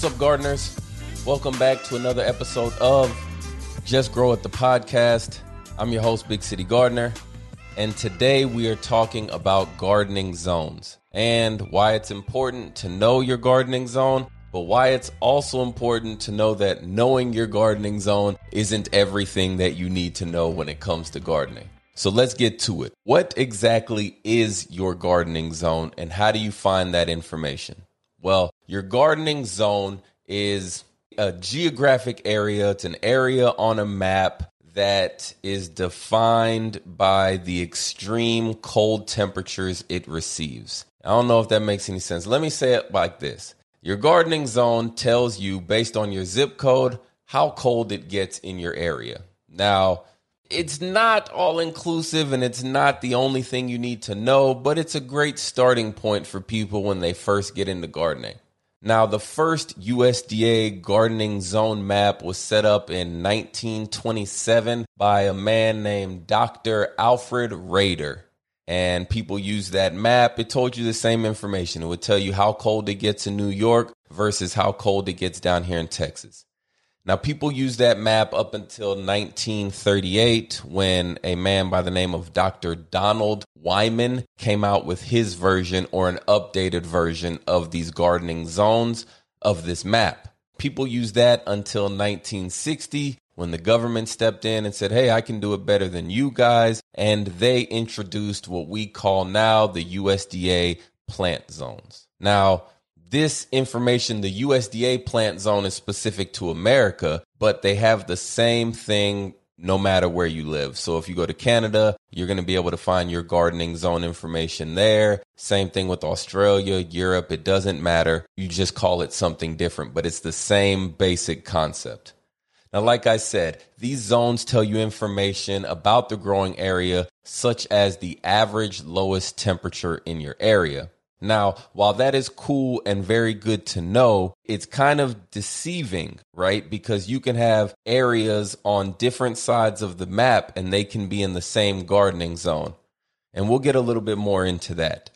What's up, gardeners? Welcome back to another episode of Just Grow It the podcast. I'm your host, Big City Gardener, and today we are talking about gardening zones and why it's important to know your gardening zone, but why it's also important to know that knowing your gardening zone isn't everything that you need to know when it comes to gardening. So let's get to it. What exactly is your gardening zone and how do you find that information? Well, your gardening zone is a geographic area, it's an area on a map that is defined by the extreme cold temperatures it receives. I don't know if that makes any sense. Let me say it like this Your gardening zone tells you, based on your zip code, how cold it gets in your area. Now, it's not all inclusive and it's not the only thing you need to know, but it's a great starting point for people when they first get into gardening. Now, the first USDA gardening zone map was set up in 1927 by a man named Dr. Alfred Rehder. And people use that map. It told you the same information. It would tell you how cold it gets in New York versus how cold it gets down here in Texas. Now, people use that map up until 1938 when a man by the name of Dr. Donald Wyman came out with his version or an updated version of these gardening zones of this map. People used that until 1960 when the government stepped in and said, Hey, I can do it better than you guys. And they introduced what we call now the USDA plant zones. Now, this information, the USDA plant zone is specific to America, but they have the same thing no matter where you live. So if you go to Canada, you're going to be able to find your gardening zone information there. Same thing with Australia, Europe. It doesn't matter. You just call it something different, but it's the same basic concept. Now, like I said, these zones tell you information about the growing area, such as the average lowest temperature in your area. Now, while that is cool and very good to know, it's kind of deceiving, right? Because you can have areas on different sides of the map and they can be in the same gardening zone. And we'll get a little bit more into that.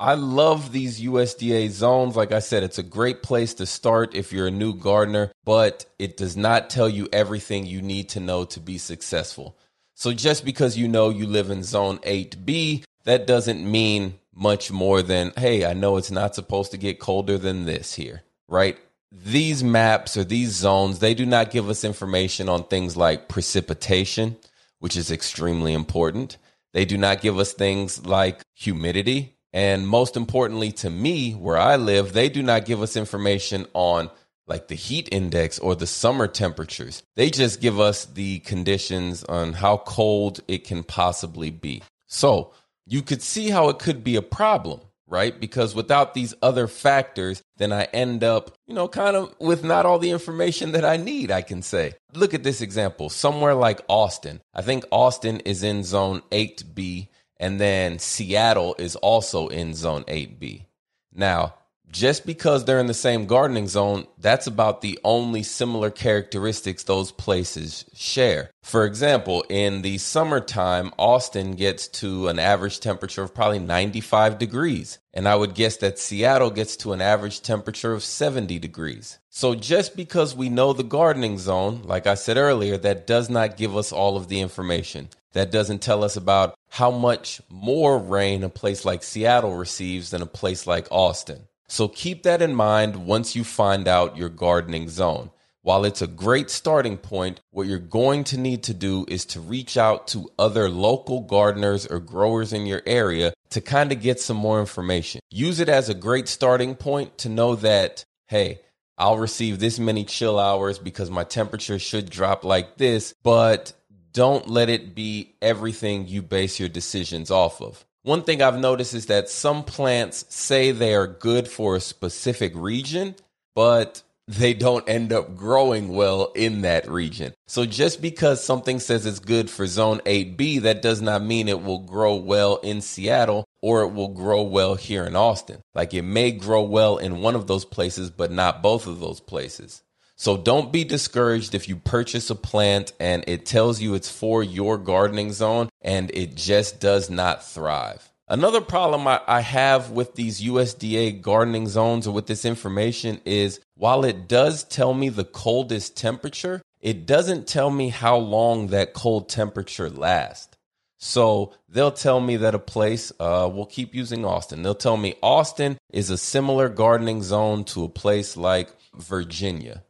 I love these USDA zones. Like I said, it's a great place to start if you're a new gardener, but it does not tell you everything you need to know to be successful. So just because you know you live in zone 8B, that doesn't mean much more than, hey, I know it's not supposed to get colder than this here, right? These maps or these zones, they do not give us information on things like precipitation, which is extremely important. They do not give us things like humidity. And most importantly to me, where I live, they do not give us information on like the heat index or the summer temperatures. They just give us the conditions on how cold it can possibly be. So you could see how it could be a problem, right? Because without these other factors, then I end up, you know, kind of with not all the information that I need, I can say. Look at this example. Somewhere like Austin. I think Austin is in zone 8B, and then Seattle is also in zone 8B. Now, just because they're in the same gardening zone, that's about the only similar characteristics those places share. For example, in the summertime, Austin gets to an average temperature of probably 95 degrees. And I would guess that Seattle gets to an average temperature of 70 degrees. So just because we know the gardening zone, like I said earlier, that does not give us all of the information. That doesn't tell us about how much more rain a place like Seattle receives than a place like Austin. So keep that in mind once you find out your gardening zone. While it's a great starting point, what you're going to need to do is to reach out to other local gardeners or growers in your area to kind of get some more information. Use it as a great starting point to know that, hey, I'll receive this many chill hours because my temperature should drop like this, but don't let it be everything you base your decisions off of. One thing I've noticed is that some plants say they are good for a specific region, but they don't end up growing well in that region. So just because something says it's good for zone 8B, that does not mean it will grow well in Seattle or it will grow well here in Austin. Like it may grow well in one of those places, but not both of those places. So don't be discouraged if you purchase a plant and it tells you it's for your gardening zone and it just does not thrive. Another problem I, I have with these USDA gardening zones or with this information is while it does tell me the coldest temperature, it doesn't tell me how long that cold temperature lasts. So they'll tell me that a place, uh, we'll keep using Austin. They'll tell me Austin is a similar gardening zone to a place like Virginia.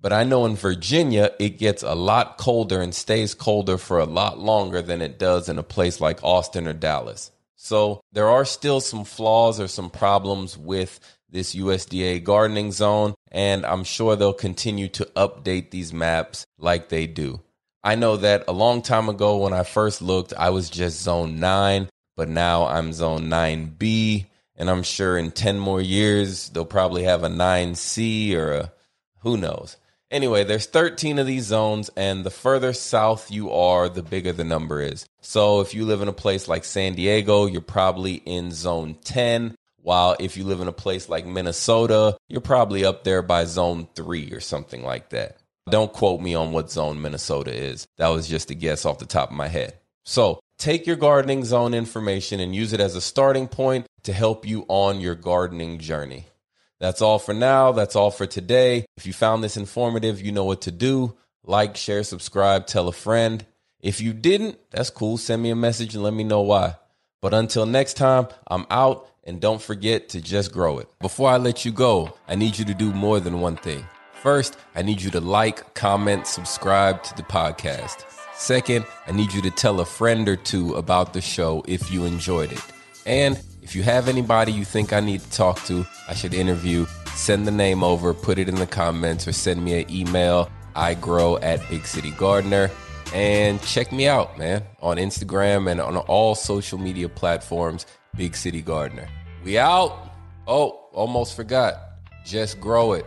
But I know in Virginia, it gets a lot colder and stays colder for a lot longer than it does in a place like Austin or Dallas. So there are still some flaws or some problems with this USDA gardening zone, and I'm sure they'll continue to update these maps like they do. I know that a long time ago when I first looked, I was just zone nine, but now I'm zone 9B. And I'm sure in 10 more years, they'll probably have a 9C or a who knows. Anyway, there's 13 of these zones, and the further south you are, the bigger the number is. So if you live in a place like San Diego, you're probably in zone 10. While if you live in a place like Minnesota, you're probably up there by zone three or something like that. Don't quote me on what zone Minnesota is. That was just a guess off the top of my head. So take your gardening zone information and use it as a starting point to help you on your gardening journey. That's all for now. That's all for today. If you found this informative, you know what to do. Like, share, subscribe, tell a friend. If you didn't, that's cool. Send me a message and let me know why. But until next time, I'm out and don't forget to just grow it. Before I let you go, I need you to do more than one thing. First, I need you to like, comment, subscribe to the podcast. Second, I need you to tell a friend or two about the show if you enjoyed it. And if you have anybody you think I need to talk to, I should interview, send the name over, put it in the comments, or send me an email. I grow at Big City Gardener. And check me out, man, on Instagram and on all social media platforms, Big City Gardener. We out. Oh, almost forgot. Just grow it.